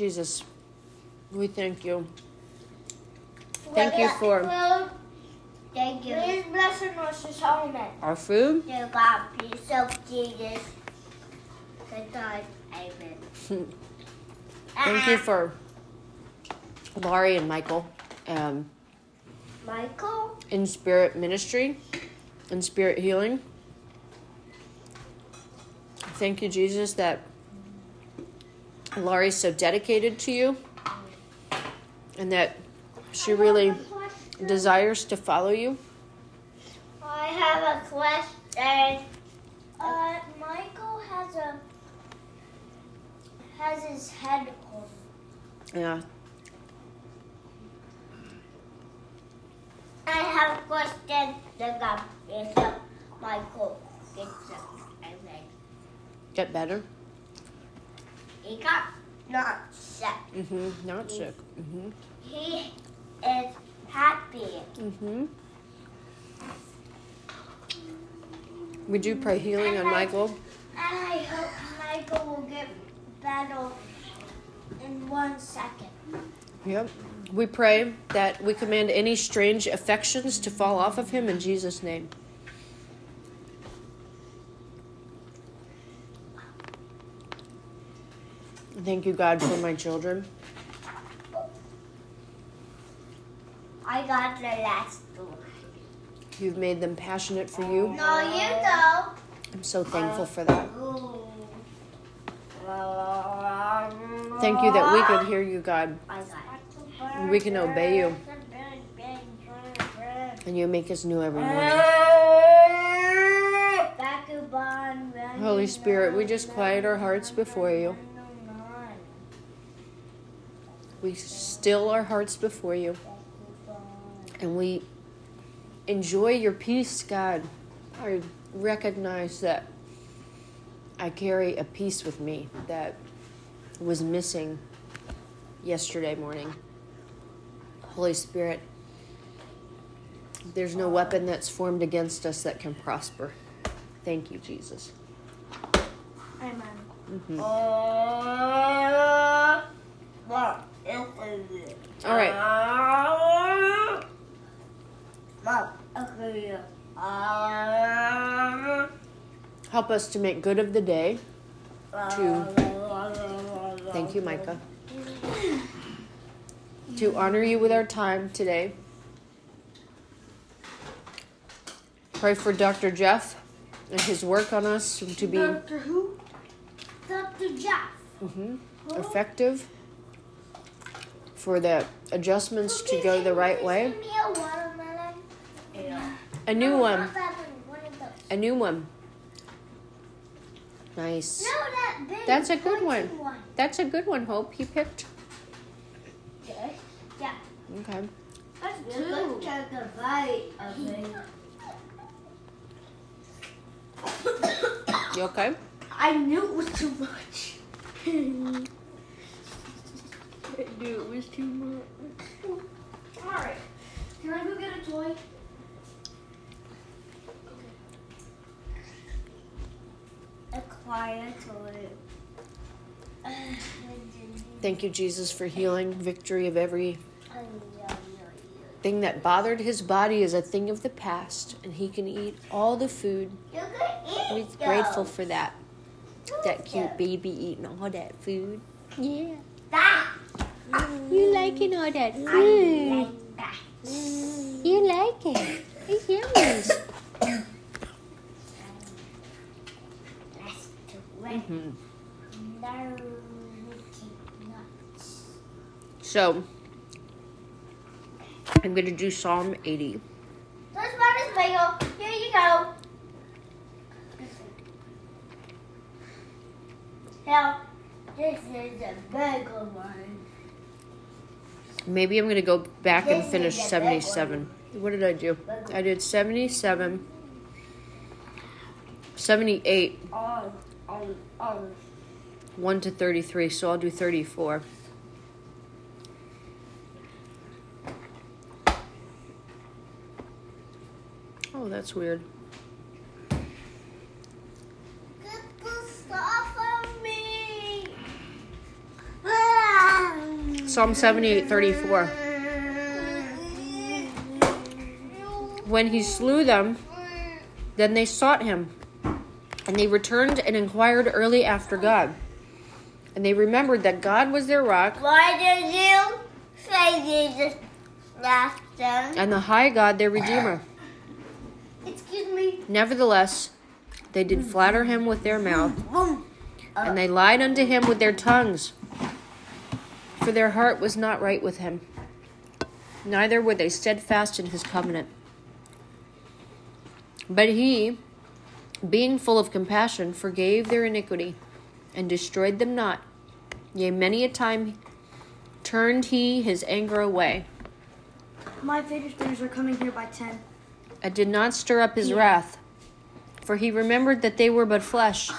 Jesus, we thank you. Thank you for Thank you. Please bless and wash us amen. our food. Dear God, please help Jesus. Good God, amen. Thank you for Laurie and Michael um, Michael? in spirit ministry in spirit healing. Thank you, Jesus, that Laurie's so dedicated to you and that she really desires to follow you. I have a question. Uh, Michael has a has his head on. Yeah. I have a question. The up. Michael gets up. Amen. Get better. He got not sick. Mm-hmm. Not sick. Mm-hmm. He is happy. Mm-hmm. Would you pray healing on Michael? And I hope Michael will get better in one second. Yep. We pray that we command any strange affections to fall off of him in Jesus' name. Thank you, God, for my children. I got the last one. You've made them passionate for you. No, you don't. I'm so thankful for that. Thank you that we can hear you, God, we can obey you, and you make us new every morning. Holy Spirit, we just quiet our hearts before you. We still our hearts before you, and we enjoy your peace, God. I recognize that I carry a peace with me that was missing yesterday morning. Holy Spirit, there's no weapon that's formed against us that can prosper. Thank you, Jesus. Amen. Mhm. Uh, Mom, All right. Help us to make good of the day. To- Thank you, Micah. To honor you with our time today. Pray for Dr. Jeff and his work on us to be Doctor who? Dr. Jeff. mhm, effective, for the adjustments to go the right way. Give me a watermelon. Yeah. A new oh, one. One, one of those. A new one. Nice. No, that big That's a good pointy one. That's a good one, Hope. You picked. Yeah. Okay. That's You could two. take a bite of it. You okay? I knew it was too much. I knew it was too much. Alright. Can I go get a toy? A quiet toy. Thank you, Jesus, for healing, victory of every thing that bothered his body is a thing of the past, and he can eat all the food. You can eat We're grateful for that. That cute baby eating all that food. Yeah. That. You liking all that I food? like that. You like it? It's yummy. That's too wet. Mhm. No, Mickey nuts. So, I'm going to do Psalm 80. This one is bigger. Here you go. Now, this is a bigger one. Maybe I'm going to go back and finish 77. What did I do? I did 77, 78, On, on, on. 1 to 33, so I'll do 34. Oh, that's weird. Get the stuff on me. Ah! Psalm 78 34. When he slew them, then they sought him, and they returned and inquired early after God. And they remembered that God was their rock, Why did you say Jesus last them? and the high God their Redeemer. Excuse me. Nevertheless, they did flatter him with their mouth, and they lied unto him with their tongues. For their heart was not right with him, neither were they steadfast in his covenant. But he, being full of compassion, forgave their iniquity, and destroyed them not. Yea, many a time turned he his anger away, My fidget spinners are coming here by 10. I did not stir up his wrath. For he remembered that they were but flesh,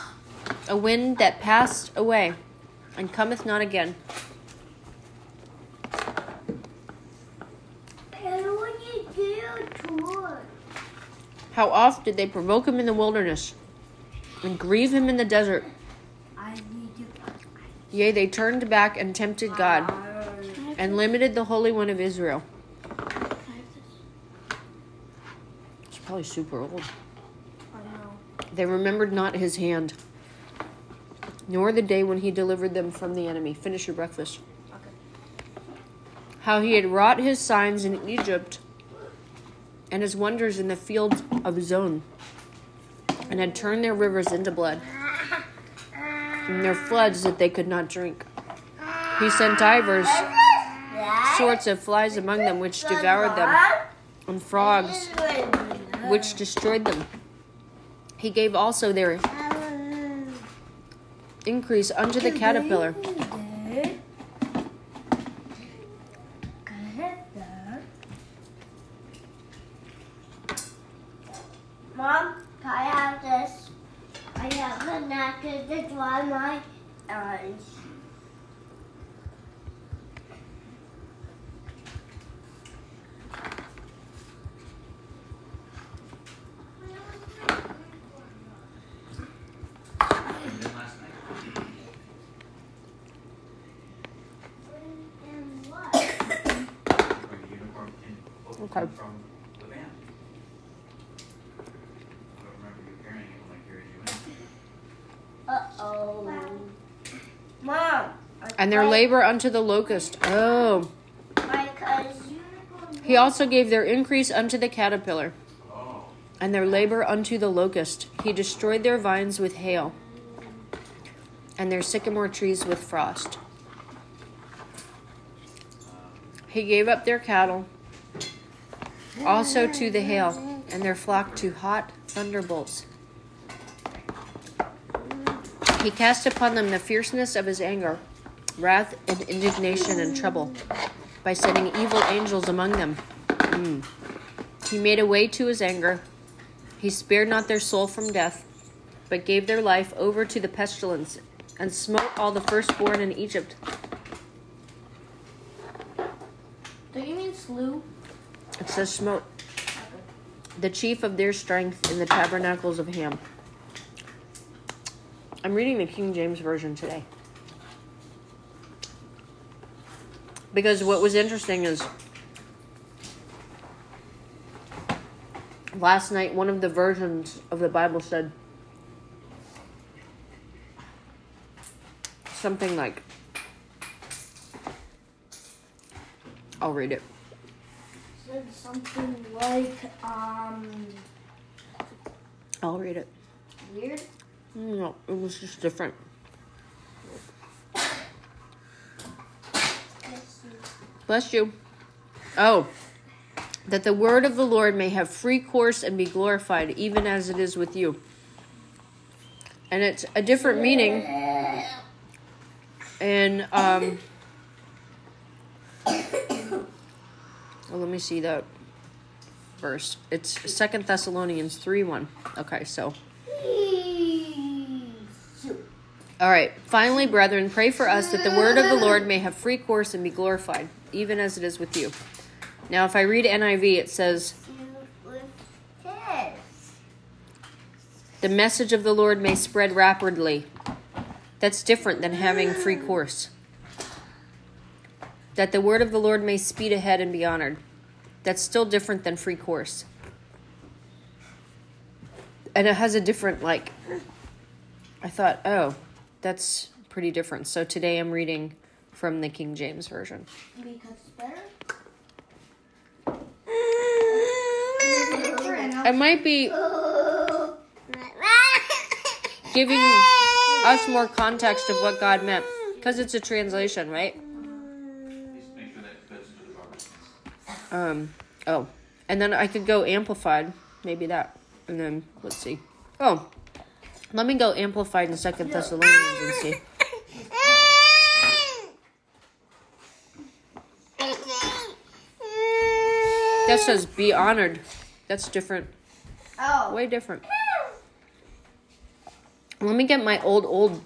a wind that passed away, and cometh not again. And what you do to us? How oft did they provoke him in the wilderness, and grieve him in the desert? I need you. Yea, they turned back and tempted God, and limited the Holy One of Israel. It's probably super old. They remembered not his hand, nor the day when he delivered them from the enemy. Finish your breakfast. How he had wrought his signs in Egypt, and his wonders in the fields of Zoan, and had turned their rivers into blood, and their floods that they could not drink. He sent divers sorts of flies among them, which devoured them, and frogs, which destroyed them. He gave also their increase unto the caterpillar, Mom, can I have this? I have a dry my eyes. And then last night, And what? bring a uniform in Okay. from the band. I don't remember you carrying it when I carried you in. Uh-oh. Mom. Their labor unto the locust. Oh. He also gave their increase unto the caterpillar, and their labor unto the locust. He destroyed their vines with hail, and their sycamore trees with frost. He gave up their cattle also to the hail, and their flock to hot thunderbolts. He cast upon them the fierceness of his anger, wrath and indignation and trouble, by sending evil angels among them. Mm. He made a way to his anger. He spared not their soul from death, but gave their life over to the pestilence, and smote all the firstborn in Egypt. Don't you mean slew? It says smote the chief of their strength in the tabernacles of Ham. I'm reading the King James Version today. Because what was interesting is last night one of the versions of the Bible said something like I'll read it. Said something like, um, I'll read it. weird. No, it was just different. Bless you. Oh, that the word of the Lord may have free course and be glorified, even as it is with you. And it's a different meaning. And um, well, let me see that verse. It's Second Thessalonians three one. Okay, so. All right. Finally, brethren, pray for us that the word of the Lord may have free course and be glorified, even as it is with you. Now, if I read NIV, it says, the message of the Lord may spread rapidly. That's different than having free course. that the word of the Lord may speed ahead and be honored. That's still different than free course. And it has a different, like, I thought, oh, that's pretty different. So today I'm reading from the King James Version. Because better. It might be giving us more context of what God meant because it's a translation, right? Just make sure that goes into the garbage. Um, oh, and then I could go amplified, maybe that, and then let's see. Oh, let me go amplified in Second Thessalonians and see. That says be honored. That's different, Oh. way different. Let me get my old, old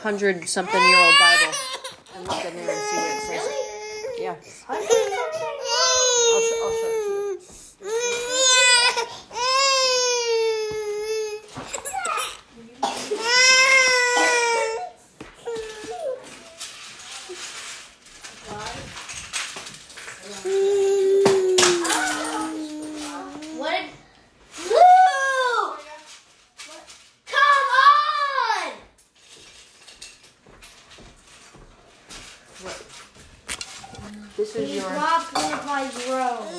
hundred something year old Bible and look in there and see what it says. Yeah, I'll, sh- I'll show it to you. What did... Come on! This is He your. dropped one of my drones.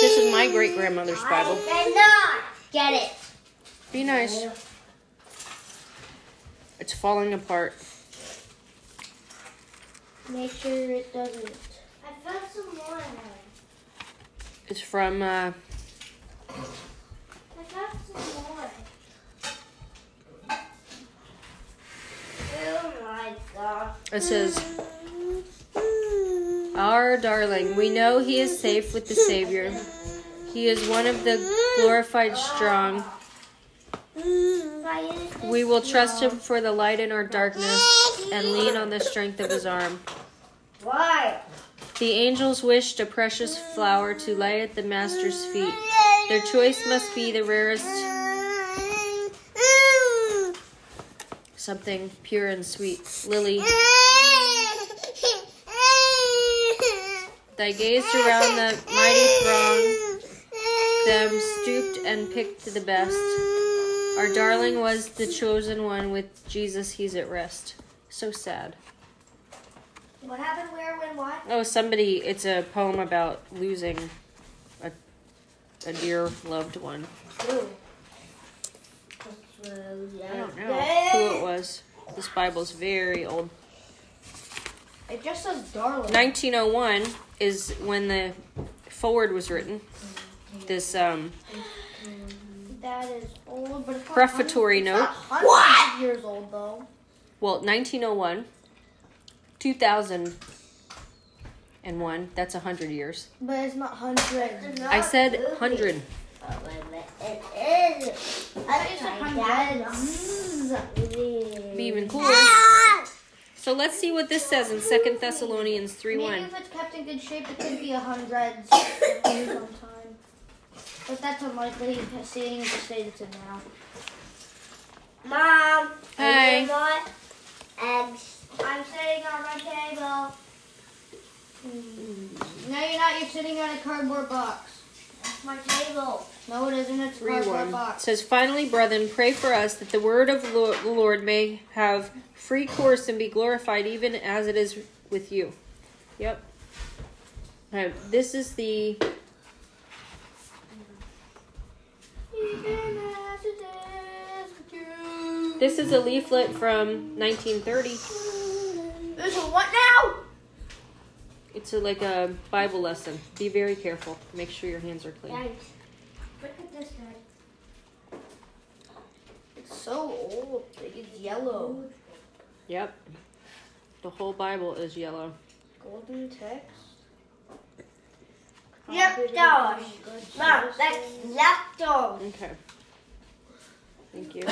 This is my great grandmother's Bible. cannot get it. Be nice. It's falling apart. Make sure it doesn't. I found some more. It's from. Uh, I found some more. Oh my god. it says, "Our darling, we know he is safe with the Savior. He is one of the glorified strong. We will trust him for the light in our darkness and lean on the strength of his arm." Why? The angels wished a precious flower to lay at the Master's feet. Their choice must be the rarest, something pure and sweet. Lily, they gazed around the mighty throng, them stooped and picked the best. Our darling was the chosen one. With Jesus, he's at rest. So sad. What happened? Where? When? What? Oh, somebody, it's a poem about losing a, a dear loved one. Ooh. I don't know who it was. This Bible's very old. It just says darling. 1901 is when the forward was written. This um, That is old, but it's not prefatory hun- note. It's not hundreds of years old though. Well, 1901, 2001. That's a hundred years. But it's not hundred. I said hundred. Oh, wait a minute. It is. I think it's Okay. Be even cooler. So let's see what this says in Second Thessalonians 3 Maybe 1. if it's kept in good shape, it could be a hundreds sometime. But that's unlikely, seeing the state it's in now. Mom. Hi. You know? Eggs. Um, I'm sitting on my table. Hmm. No, you're not. You're sitting on a cardboard box. That's my table. No, it isn't. It's a 3 cardboard 1. It says, Finally, brethren, pray for us that the word of the Lord may have free course and be glorified even as it is with you. Yep. Alright, this is the. This is a leaflet from 1930. This one, what now? It's a, like a Bible lesson. Be very careful. Make sure your hands are clean. Thanks. Look at this guy. It's so old. It's yellow. Yep. The whole Bible is yellow. Golden text. Yep, Josh. Mom, that's leftovers. Okay. Thank you. Is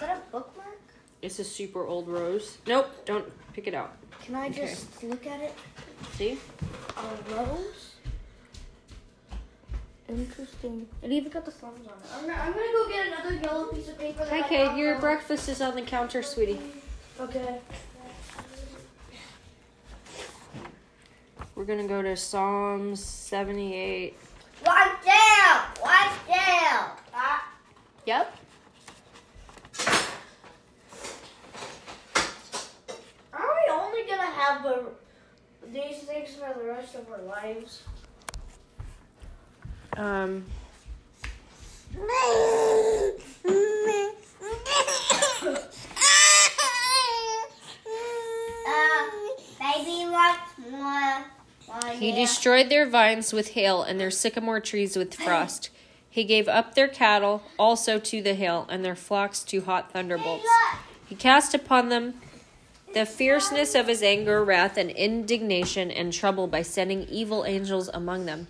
that a bookmark? It's a super old rose. Nope, don't pick it out. Can I Okay. just look at it? See? A rose? Interesting. It even got the thumbs on it. I'm gonna, I'm gonna go get another yellow piece of paper. that Hi, Kate. Your now. breakfast is on the counter, sweetie. Okay. We're gonna go to Psalms 78. Watch down! Watch down! Ah, Yep. Are we only gonna have the, these things for the rest of our lives? Um, uh, baby more. He destroyed their vines with hail and their sycamore trees with frost. He gave up their cattle also to the hail and their flocks to hot thunderbolts. He cast upon them the fierceness of his anger, wrath, and indignation and trouble by sending evil angels among them.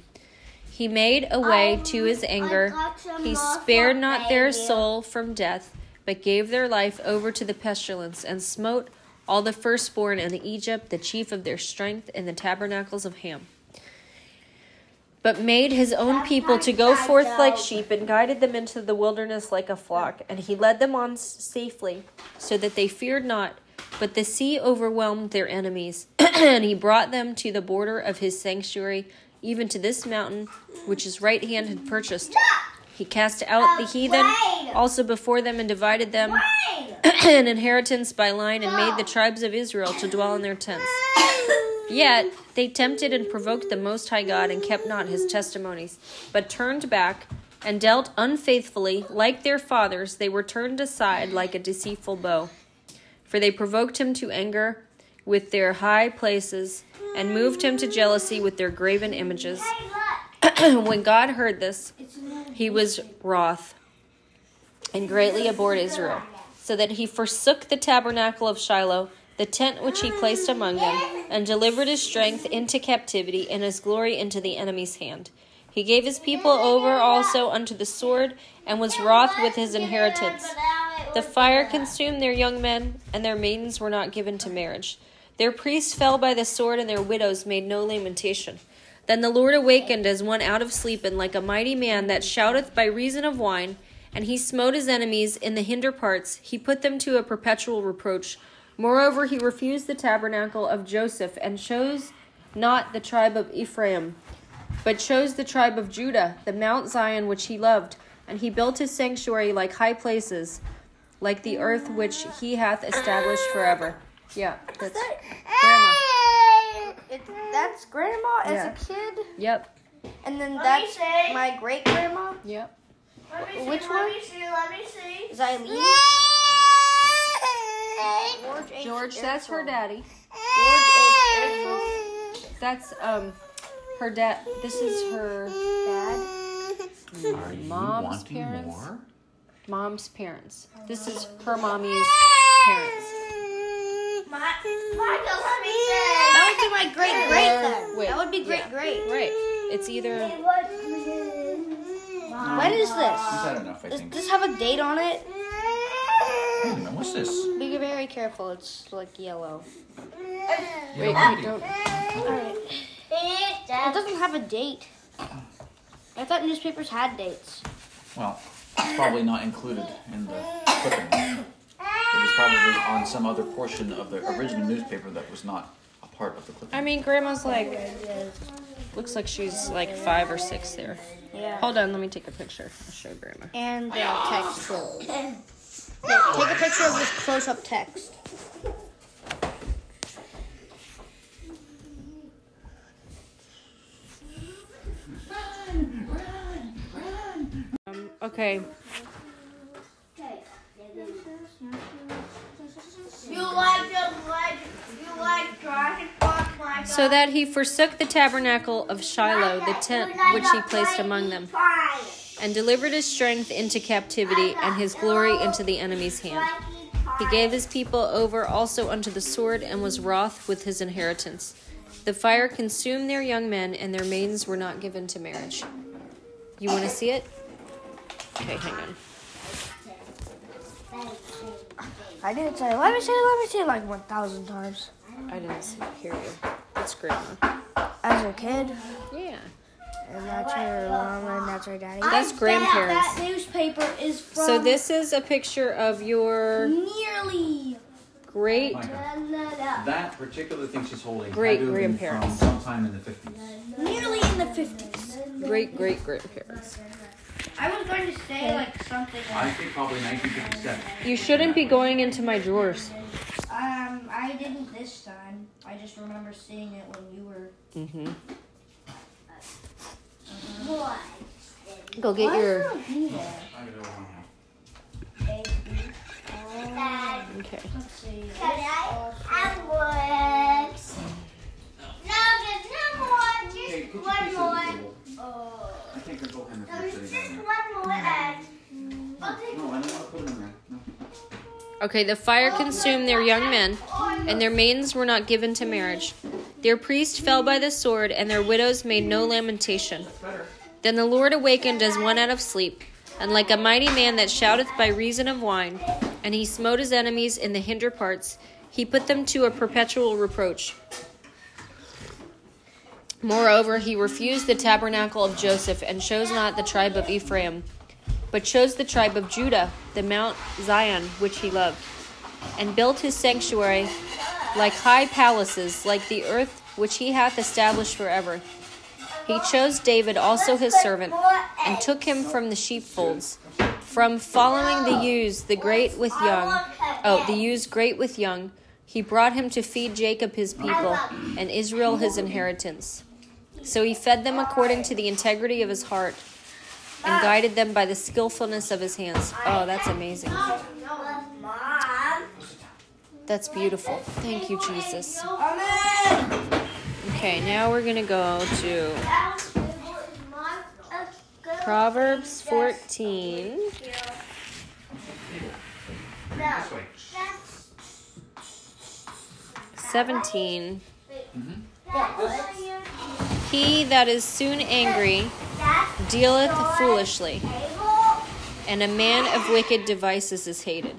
He made a way to his anger. He spared not their soul from death, but gave their life over to the pestilence, and smote all the firstborn in Egypt, the chief of their strength, in the tabernacles of Ham. But made his own people to go forth like sheep, and guided them into the wilderness like a flock. And he led them on safely, so that they feared not. But the sea overwhelmed their enemies, and he brought them to the border of his sanctuary, even to this mountain which his right hand had purchased. He cast out the heathen also before them, and divided them an inheritance by line, and made the tribes of Israel to dwell in their tents. Yet they tempted and provoked the Most High God, and kept not his testimonies, but turned back and dealt unfaithfully, like their fathers. They were turned aside like a deceitful bow. For they provoked him to anger with their high places, and moved him to jealousy with their graven images. when God heard this, he was wroth and greatly abhorred Israel, so that he forsook the tabernacle of Shiloh, the tent which he placed among them, and delivered his strength into captivity and his glory into the enemy's hand. He gave his people over also unto the sword, and was wroth with his inheritance. The fire consumed their young men, and their maidens were not given to marriage. Their priests fell by the sword, and their widows made no lamentation. Then the Lord awakened as one out of sleep, and like a mighty man that shouteth by reason of wine, and he smote his enemies in the hinder parts, he put them to a perpetual reproach. Moreover, he refused the tabernacle of Joseph, and chose not the tribe of Ephraim, but chose the tribe of Judah, the Mount Zion which he loved. And he built his sanctuary like high places, like the earth which he hath established forever. Yeah, that's grandma. It, that's grandma as Yeah. a kid, Yep, and then Let that's my great grandma. yep. Let me see, Which let me see, let me see. Is Eileen? George H. George, that's her daddy. George H. That's um her dad. This is her dad. Are you Mom's wanting parents? more? Mom's parents. This is oh. her mommy's parents. My, Michael, let me That would be my great great then. Wait, that would be great yeah. great. Right. It's either see. When is You've this? enough, I Does think. this have a date on it? Wait a minute, what's this? Be very careful. It's like yellow. wait. wait don't. Alright. It doesn't have a date. I thought newspapers had dates. Well, it's probably not included in the clipping. It was probably on some other portion of the original newspaper that was not a part of the clipping. I mean, grandma's like looks like she's like five or six there. Yeah. Hold on, let me take a picture. I'll show grandma. And uh, text too. Take a picture of this close-up text. Okay. You like the like you like Michael? So that he forsook the tabernacle of Shiloh, the tent which he placed among them, and delivered his strength into captivity and his glory into the enemy's hand. He gave his people over also unto the sword and was wroth with his inheritance. The fire consumed their young men, and their maidens were not given to marriage. You want to see it? Okay, hang on. I didn't say, let me see, let me see, like 1,000 times. I didn't see, hear you. That's grandma. As a kid, Yeah. and that's her mom, and that's her daddy. That's grandparents. newspaper is from So this is a picture of your nearly great Micah, that particular thing she's holding Great had to have been grandparents. from sometime in the 50s. Nearly in the 50s. great great grandparents. I was going to say like something I think probably 1957. You shouldn't be going into my drawers. um, I didn't this time. I just remember seeing it when you were. Mm-hmm. Boy. Go get your. I don't know. Dad, Okay. Let's can I have works? No, there's no more. Just one more. sit at the table? Oh. I think they're both in the There's just sitting down one more and I'll there. No, I don't want to put them in there. No. Okay, the fire oh, consumed their young men, and their maidens were not given to marriage. Their priest fell by the sword, and their widows made no lamentation. Then the Lord awakened as one out of sleep, and like a mighty man that shouteth by reason of wine, and he smote his enemies in the hinder parts, he put them to a perpetual reproach. Moreover, he refused the tabernacle of Joseph, and chose not the tribe of Ephraim, but chose the tribe of Judah, the Mount Zion, which he loved, and built his sanctuary like high palaces, like the earth which he hath established forever. He chose David also his servant, and took him from the sheepfolds, from following the ewes, the great with young. Oh, the ewes great with young. He brought him to feed Jacob his people, and Israel his inheritance. So he fed them according to the integrity of his heart, and guided them by the skillfulness of his hands. Oh, that's amazing. That's beautiful. Thank you, Jesus. Okay, now we're gonna go to Proverbs 14, mm-hmm. This way. 17. He that is soon angry dealeth foolishly, and a man of wicked devices is hated.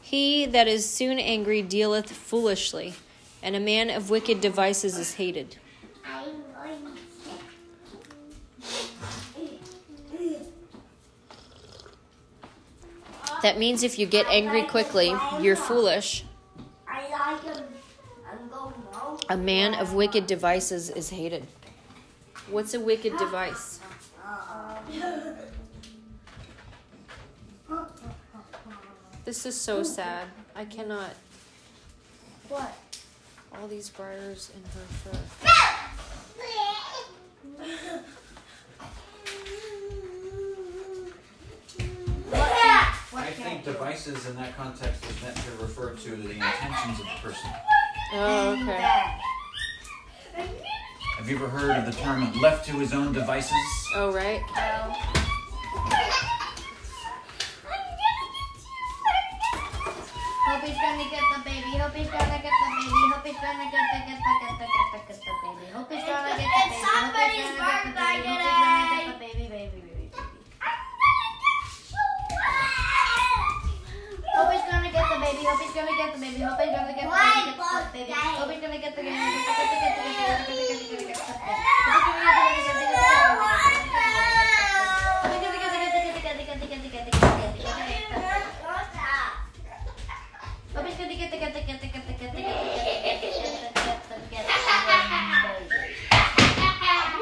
He that is soon angry dealeth foolishly, and a man of wicked devices is hated. That means if you get angry quickly, you're foolish. I like him. I'm going home. A man of wicked devices is hated. What's a wicked device? This is so sad. I cannot. What? All these briars in her fur. I think devices in that context is meant to refer to the intentions of the person. Oh, okay. Have you ever heard of the term left to his own devices? Oh, right. Hope he's gonna get the baby. Hope he's gonna get the baby. Hope he's gonna get the get the get the get the to make it, baby. Open to make it. Open to make it. Open to make it.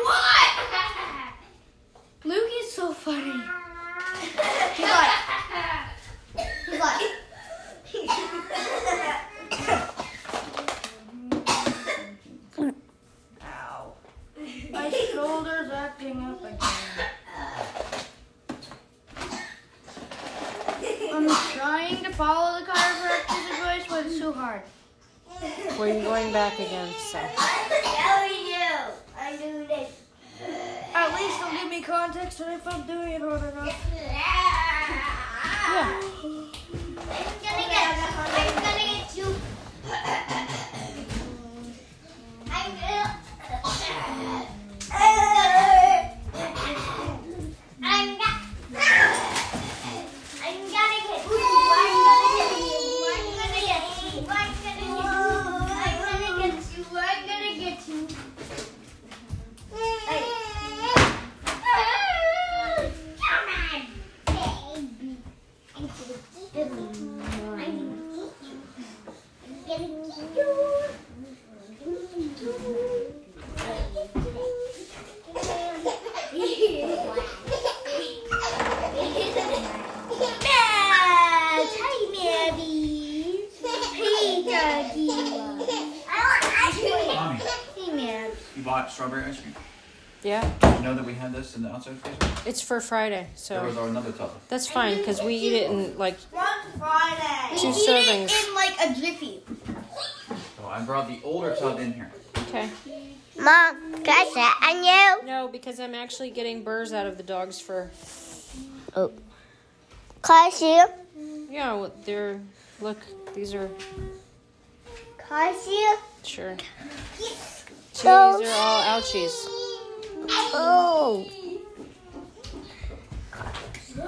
What? Luke is so funny. Bought strawberry ice cream. Yeah, Did you know that we had this in the outside freezer? it's for Friday, There was so another tub. that's fine because we eat it in like One Friday. Two We eat servings. it in like a jiffy. So I brought the older tub in here. okay. Mom, can I sit on you? No, because I'm actually getting burrs out of the dog's fur. Oh. Can I see you? Yeah, well, they're look. These are Can I see you? sure. See, these are all ouchies. Oh. Scoot,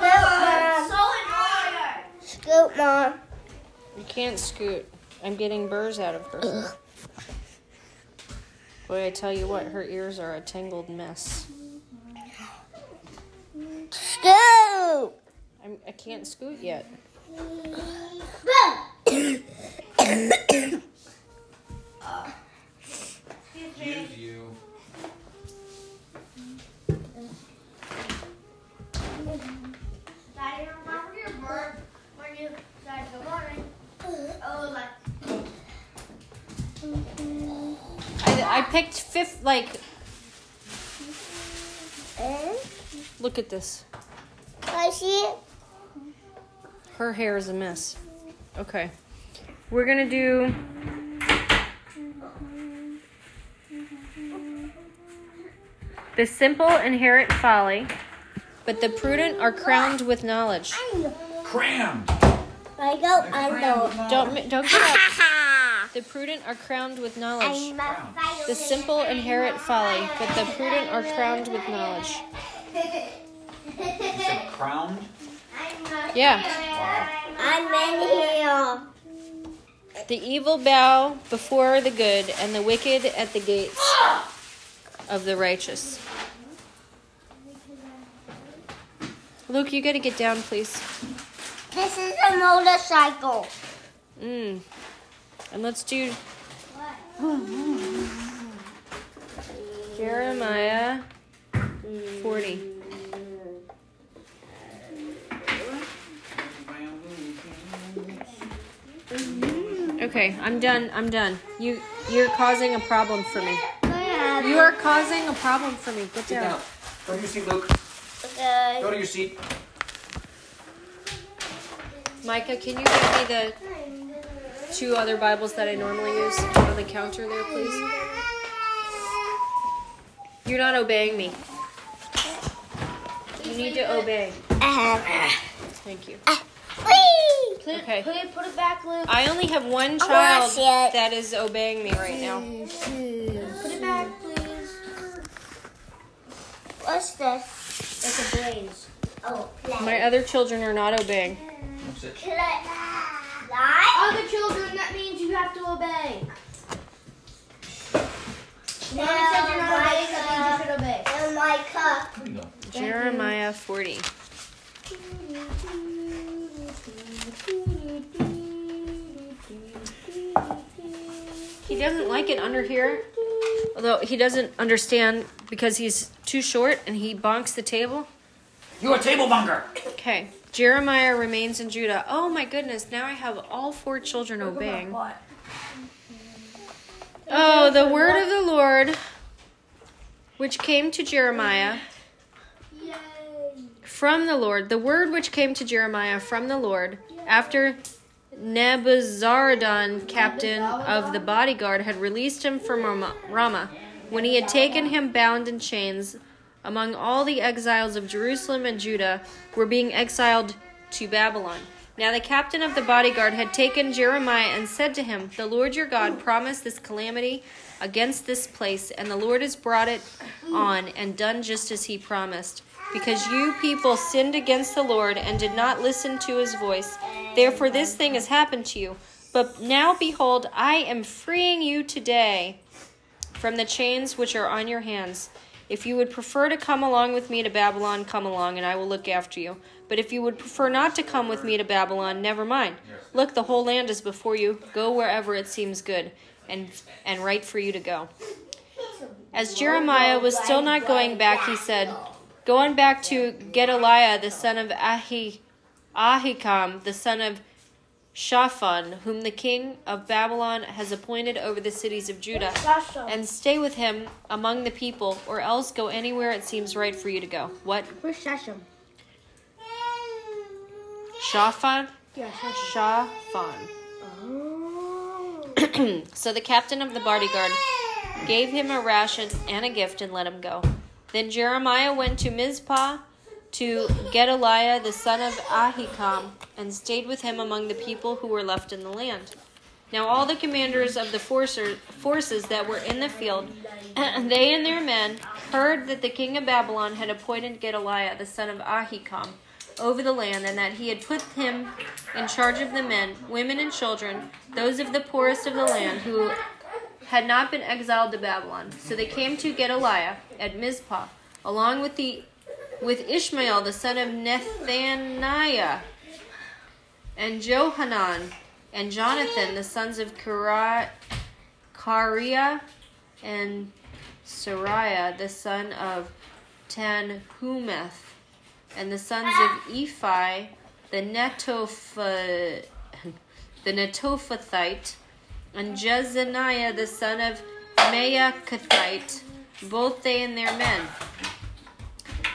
Mom. Scoot, Mom. You can't scoot. I'm getting burrs out of her. Boy, I tell you what, her ears are a tangled mess. Scoot. I'm, I can't scoot yet. Excuse you. Daddy, remember your bird when you said good morning? Oh, like. I, I picked fifth, like, look at this. I see it? Her hair is a mess. Okay. We're gonna do. The simple inherit folly, but the prudent are crowned with knowledge. Crammed. I go, I go. Don't don't get up. The prudent are crowned with knowledge. The simple inherit folly, but the prudent are crowned with knowledge. You said crowned? Yeah. I'm in here. The evil bow before the good, and the wicked at the gates of the righteous. Luke, you gotta get down, please. This is a motorcycle. Mm. And let's do Jeremiah 40. Okay, I'm done. I'm done. You you're causing a problem for me. You are causing a problem for me. Get Sit down. down. Go to your seat, Luke. Okay. Go to your seat. Micah, can you give me the two other Bibles that I normally use on the counter there, please? You're not obeying me. You need to obey. Thank you. Put, Okay. put, it, put it back, Luke. I only have one child that is obeying me right now. Put it back, please. What's this? It's a blaze. Oh, play. My other children are not obeying. Play. Other children, that means you have to obey. No, Mommy said you're not obeying, that means you Micah. should obey. And my cup. There. Jeremiah 40. He doesn't like it under here, although he doesn't understand because he's too short and he bonks the table. You're a table bunker. Okay. Jeremiah remains in Judah. Oh my goodness, now I have all four children obeying. Oh, the word of the Lord, which came to Jeremiah from the Lord, the word which came to Jeremiah from the Lord after Nebuzaradan, captain of the bodyguard, had released him from Rama- Ramah, when he had taken him bound in chains among all the exiles of Jerusalem and Judah were being exiled to Babylon. Now the captain of the bodyguard had taken Jeremiah and said to him, The Lord your God promised this calamity against this place, and the Lord has brought it on and done just as he promised. Because you people sinned against the Lord and did not listen to his voice. Therefore, this thing has happened to you. But now, behold, I am freeing you today from the chains which are on your hands. If you would prefer to come along with me to Babylon, come along, and I will look after you. But if you would prefer not to come with me to Babylon, never mind. Look, the whole land is before you. Go wherever it seems good and, and right for you to go. As Jeremiah was still not going back, he said, Go on back to Gedaliah, the son of Ahi, Ahikam, the son of Shaphan, whom the king of Babylon has appointed over the cities of Judah, and stay with him among the people, or else go anywhere it seems right for you to go. What? Where's Shashem? Shaphan? Yeah, Shashem. Shaphan. Oh. So the captain of the bodyguard gave him a ration and a gift and let him go. Then Jeremiah went to Mizpah to Gedaliah the son of Ahikam and stayed with him among the people who were left in the land. Now all the commanders of the forces that were in the field, they and their men, heard that the king of Babylon had appointed Gedaliah the son of Ahikam over the land, and that he had put him in charge of the men, women, and children, those of the poorest of the land who had not been exiled to Babylon. So they came to Gedaliah at Mizpah, along with the with Ishmael the son of Nethaniah, and Johanan, and Jonathan the sons of Kari- Kareah, and Sariah the son of Tanhumeth, and the sons of Ephi the Netopha, the Netophathite, and Jezaniah the son of Maakathite, both they and their men.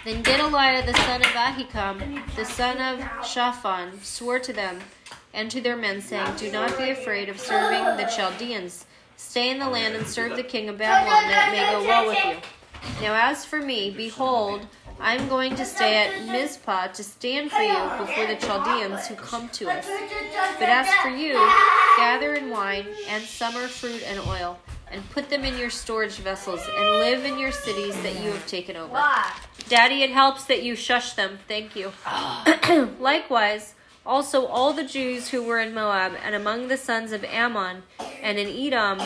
Then Gedaliah the son of Ahikam, the son of Shaphan, swore to them and to their men, saying, Do not be afraid of serving the Chaldeans. Stay in the land and serve the king of Babylon, that it may go well with you. Now as for me, behold, I am going to stay at Mizpah to stand for you before the Chaldeans who come to us. But as for you, gather in wine and summer fruit and oil, and put them in your storage vessels, and live in your cities that you have taken over. Daddy, it helps that you shush them. Thank you. Ah. Likewise, also all the Jews who were in Moab, and among the sons of Ammon, and in Edom,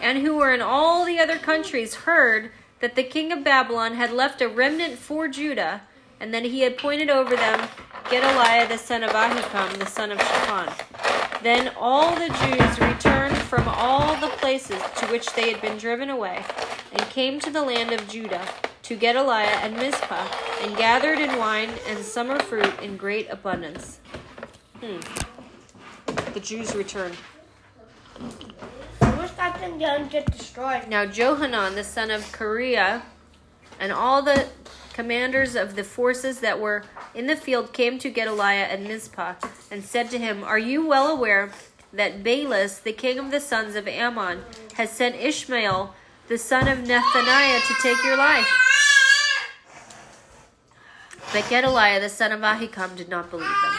and who were in all the other countries, heard that the king of Babylon had left a remnant for Judah, and that he had appointed over them Gedaliah the son of Ahikam, the son of Shaphan. Then all the Jews returned from all the places to which they had been driven away, and came to the land of Judah, to Gedaliah and Mizpah, and gathered in wine and summer fruit in great abundance. Hmm. The Jews returned. I wish that thing didn't get destroyed. Now Johanan the son of Kareah and all the commanders of the forces that were in the field came to Gedaliah at Mizpah and said to him, Are you well aware that Baalis, the king of the sons of Ammon, has sent Ishmael, the son of Nethaniah, to take your life? But Gedaliah, the son of Ahikam, did not believe them.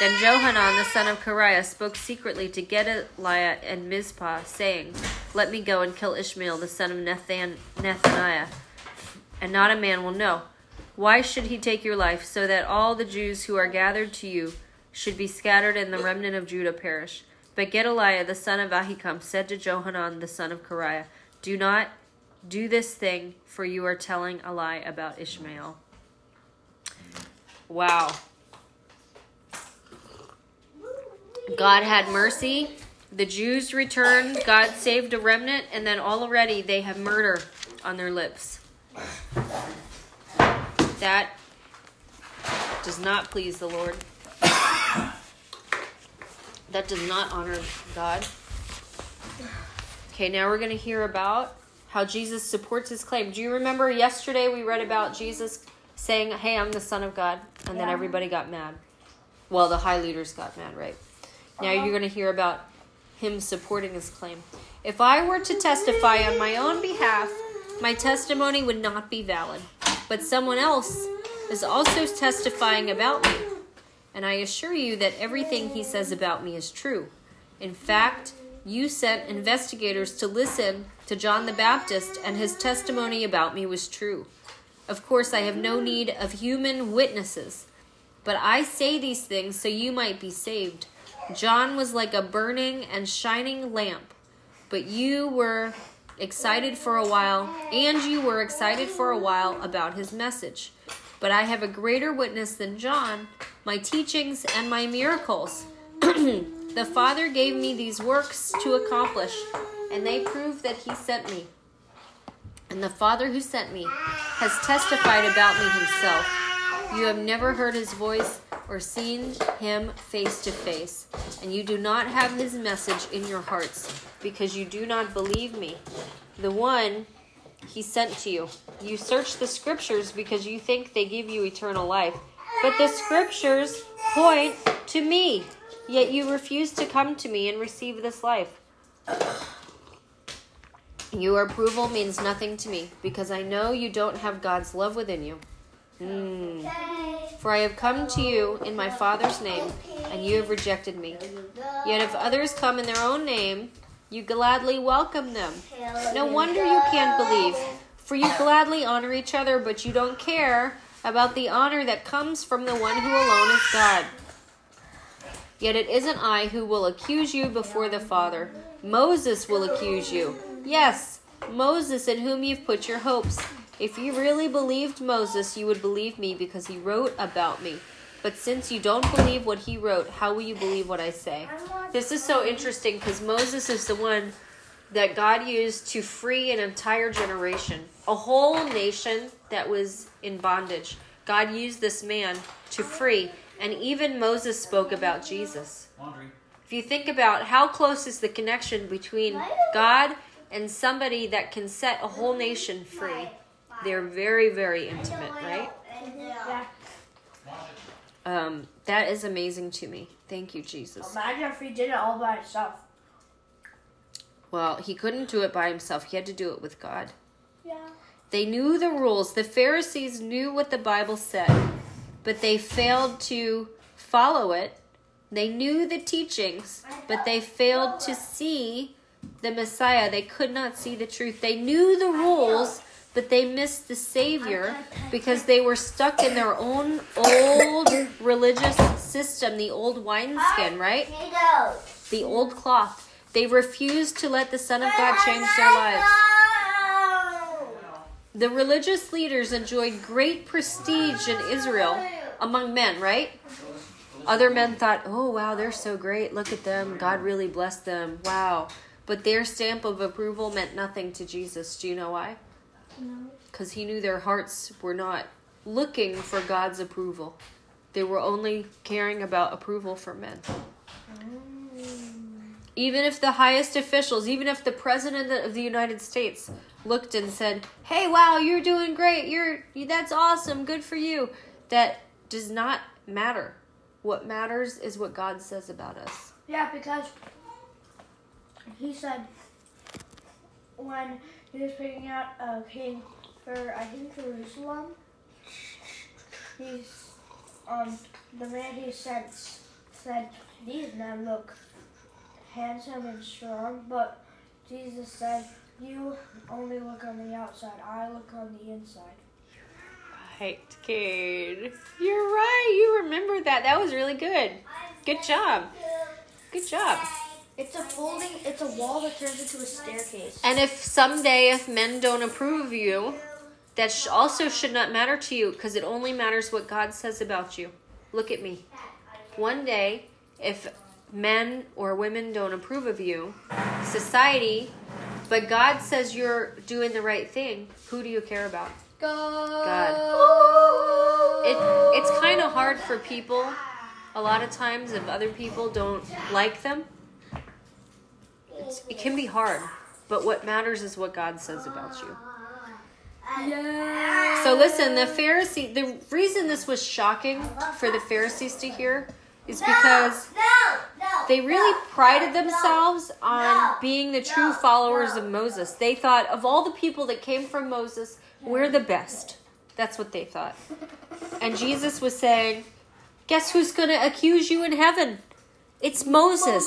Then Johanan, the son of Kareah, spoke secretly to Gedaliah and Mizpah, saying, Let me go and kill Ishmael, the son of Nethan- Nethaniah, and not a man will know. Why should he take your life, so that all the Jews who are gathered to you should be scattered and the remnant of Judah perish? But Gedaliah, the son of Ahikam, said to Johanan, the son of Kareah, Do not do this thing, for you are telling a lie about Ishmael. Wow. God had mercy. The Jews returned. God saved a remnant, and then already they have murder on their lips. That does not please the Lord. That does not honor God. Okay, now we're going to hear about how Jesus supports his claim. Do you remember yesterday we read about Jesus saying, Hey, I'm the Son of God? And then everybody got mad. Well, the high leaders got mad, right? Now uh-huh. you're going to hear about him supporting his claim. If I were to testify on my own behalf, my testimony would not be valid. But someone else is also testifying about me. And I assure you that everything he says about me is true. In fact, you sent investigators to listen to John the Baptist, and his testimony about me was true. Of course, I have no need of human witnesses, but I say these things so you might be saved. John was like a burning and shining lamp, but you were excited for a while, and you were excited for a while about his message. But I have a greater witness than John my teachings and my miracles. the Father gave me these works to accomplish, and they prove that He sent me. And the Father who sent me has testified about me Himself. You have never heard His voice or seen Him face to face, and you do not have his message in your hearts, because you do not believe me, the one he sent to you. You search the scriptures because you think they give you eternal life, but the scriptures point to me, yet you refuse to come to me and receive this life. Your approval means nothing to me because I know you don't have God's love within you. Mm. For I have come to you in my Father's name, and you have rejected me. Yet if others come in their own name, you gladly welcome them. No wonder you can't believe, for you gladly honor each other, but you don't care about the honor that comes from the one who alone is God. Yet it isn't I who will accuse you before the Father. Moses will accuse you. Yes, Moses in whom you've put your hopes. If you really believed Moses, you would believe me because he wrote about me. But since you don't believe what he wrote, how will you believe what I say? This is so interesting because Moses is the one that God used to free an entire generation, a whole nation that was in bondage. God used this man to free, and even Moses spoke about Jesus. If you think about how close is the connection between God and somebody that can set a whole nation free, they're very, very intimate, right? Yeah. Um, that is amazing to me. Thank you, Jesus. Imagine if he did it all by himself. Well, he couldn't do it by himself, he had to do it with God. Yeah. They knew the rules. The Pharisees knew what the Bible said, but they failed to follow it. They knew the teachings, but they failed to see the Messiah. They could not see the truth. They knew the rules, but they missed the Savior because they were stuck in their own old religious system, the old wineskin, right? The old cloth. They refused to let the Son of God change their lives. The religious leaders enjoyed great prestige in Israel among men, right? Other men thought, oh, wow, they're so great. Look at them. God really blessed them. Wow. But their stamp of approval meant nothing to Jesus. Do you know why? Because he knew their hearts were not looking for God's approval, they were only caring about approval from men. Oh. Even if the highest officials, even if the president of the United States looked and said, "Hey, wow, you're doing great. You're that's awesome. Good for you." That does not matter. What matters is what God says about us. Yeah, because he said when he was picking out a king for I think Jerusalem, he's um the man he sent said these men look handsome and strong, but Jesus said you only look on the outside. I look on the inside. Right, Cade. You're right. You remember that. That was really good. Good job. Good job. It's a folding. It's a wall that turns into a staircase. And if someday, if men don't approve of you, that sh- also should not matter to you because it only matters what God says about you. Look at me. One day, if men or women don't approve of you, society, but God says you're doing the right thing, who do you care about? God. It, it's kind of hard for people a lot of times if other people don't like them. It's, it can be hard, but what matters is what God says about you. Yeah. So listen, the Pharisee, the reason this was shocking for the Pharisees to hear is because they really prided themselves on being the true followers of Moses. They thought of all the people that came from Moses, we're the best. That's what they thought. And Jesus was saying, Guess who's going to accuse you in heaven? It's Moses.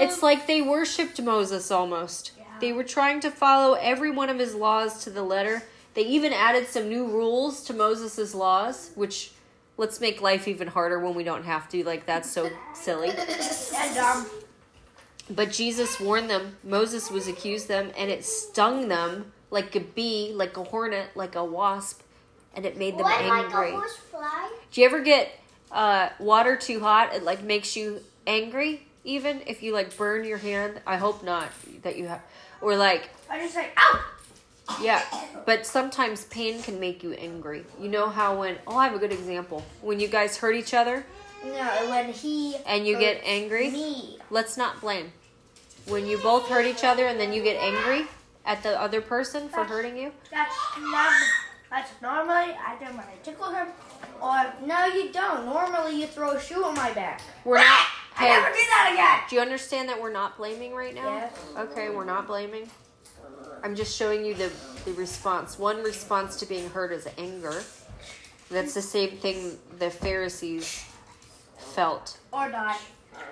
It's like they worshiped Moses almost. They were trying to follow every one of his laws to the letter. They even added some new rules to Moses' laws, which let's make life even harder when we don't have to. Like, that's so silly. And um, But Jesus warned them. Moses was accused them, and it stung them like a bee, like a hornet, like a wasp, and it made them angry. Do you ever get uh, water too hot? It like makes you angry, even if you like burn your hand. I hope not that you have, or like I just like, ow! Yeah. But sometimes pain can make you angry. You know how when oh I have a good example when you guys hurt each other No, when he And you get angry? Me. Let's not blame. When you both hurt each other and then you get angry at the other person for hurting you, That's not. That's normally I do when I tickle him. Or no, you don't. Normally you throw a shoe on my back. we're not. I never Hey, do that again. do you understand that we're not blaming right now? Yes. Okay, we're not blaming. I'm just showing you the, the response. One response to being hurt is anger. That's the same thing the Pharisees felt. Or die,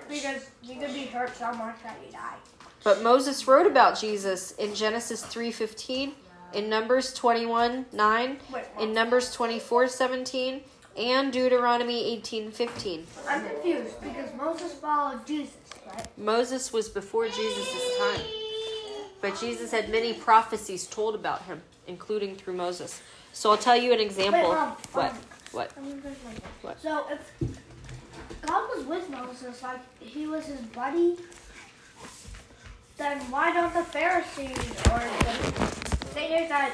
because you could be hurt so much that you die. But Moses wrote about Jesus in Genesis 3:15, in Numbers 21:9, Wait, in Numbers 24:17, and Deuteronomy 18:15. I'm confused because Moses followed Jesus, right? Moses was before Jesus' time. But Jesus had many prophecies told about him, including through Moses. So I'll tell you an example. Wait, Mom, what? Mom. What? I mean, there's one. What? So if God was with Moses, like he was his buddy, then why don't the Pharisees or the satyrs that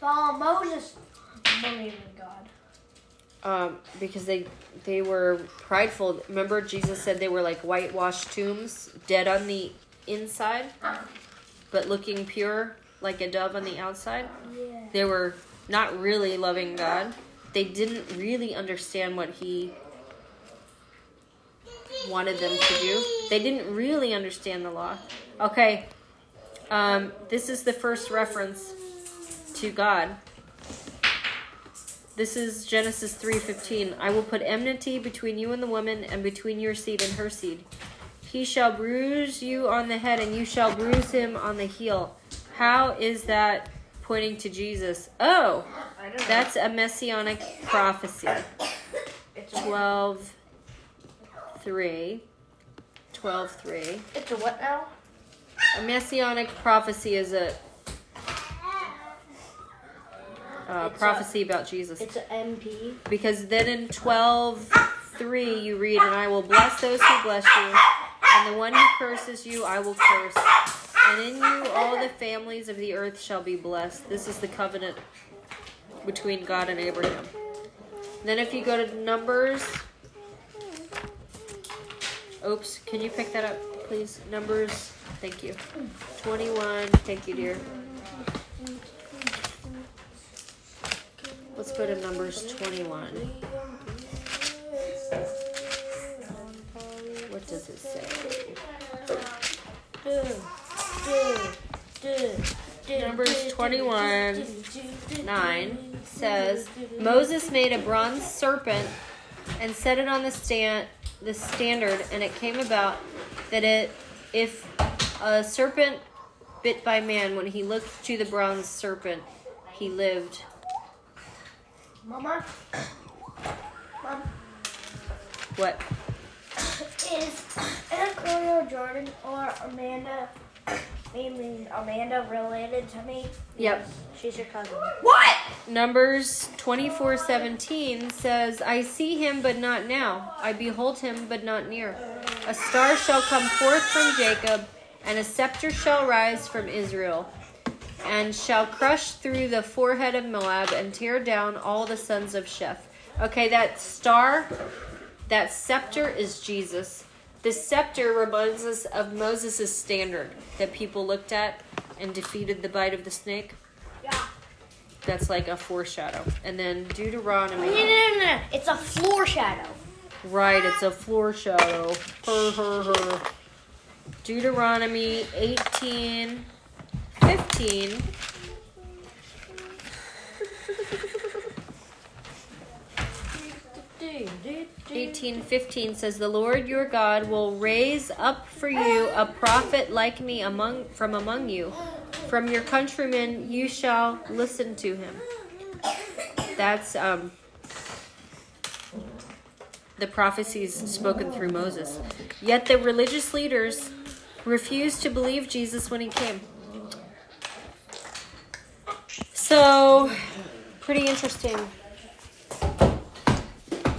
follow Moses believe in God? Um, because they they were prideful. Remember, Jesus said they were like whitewashed tombs, dead on the inside, but looking pure like a dove on the outside. Yeah. They were not really loving God. They didn't really understand what He wanted them to do. They didn't really understand the law. Okay, um, this is the first reference to God. This is Genesis 3:15. I will put enmity between you and the woman and between your seed and her seed. He shall bruise you on the head and you shall bruise him on the heel. How is that pointing to Jesus? Oh, that's a messianic prophecy. It's a, 12 3 12 3 it's a what now? a messianic prophecy is a uh, It's a- prophecy about jesus It's an MP. because then in 12 3 you read and i will bless those who bless you and the one who curses you i will curse. And in you all the families of the earth shall be blessed. This is the covenant between god and abraham. Then if you go to numbers oops can you pick that up please? Numbers thank you. 21 thank you dear. Let's go to numbers 21 what does it say Numbers 21 9 says Moses made a bronze serpent and set it on the stand the standard and it came about that it if a serpent bit by man when he looked to the bronze serpent he lived Mama? Mom? what Is Antonio Jordan or Amanda, I Amanda related to me? Yep. She's your cousin. What? Numbers 24:17 says, "I see him but not now. I behold him but not near. A star shall come forth from Jacob, and a scepter shall rise from Israel, and shall crush through the forehead of Moab and tear down all the sons of Sheth." Okay, that star, that scepter is Jesus. The scepter reminds us of Moses' standard that people looked at and defeated the bite of the snake. Yeah. That's like a foreshadow. And then No, no, Deuteronomy. no, no, no. It's a floor shadow. Right, it's a foreshadow. Her, her, her. Deuteronomy 18, 15. Eighteen fifteen says the Lord your God will raise up for you a prophet like me among from among you. From your countrymen you shall listen to him. That's um the prophecies spoken through Moses. Yet the religious leaders refused to believe Jesus when he came. So, pretty interesting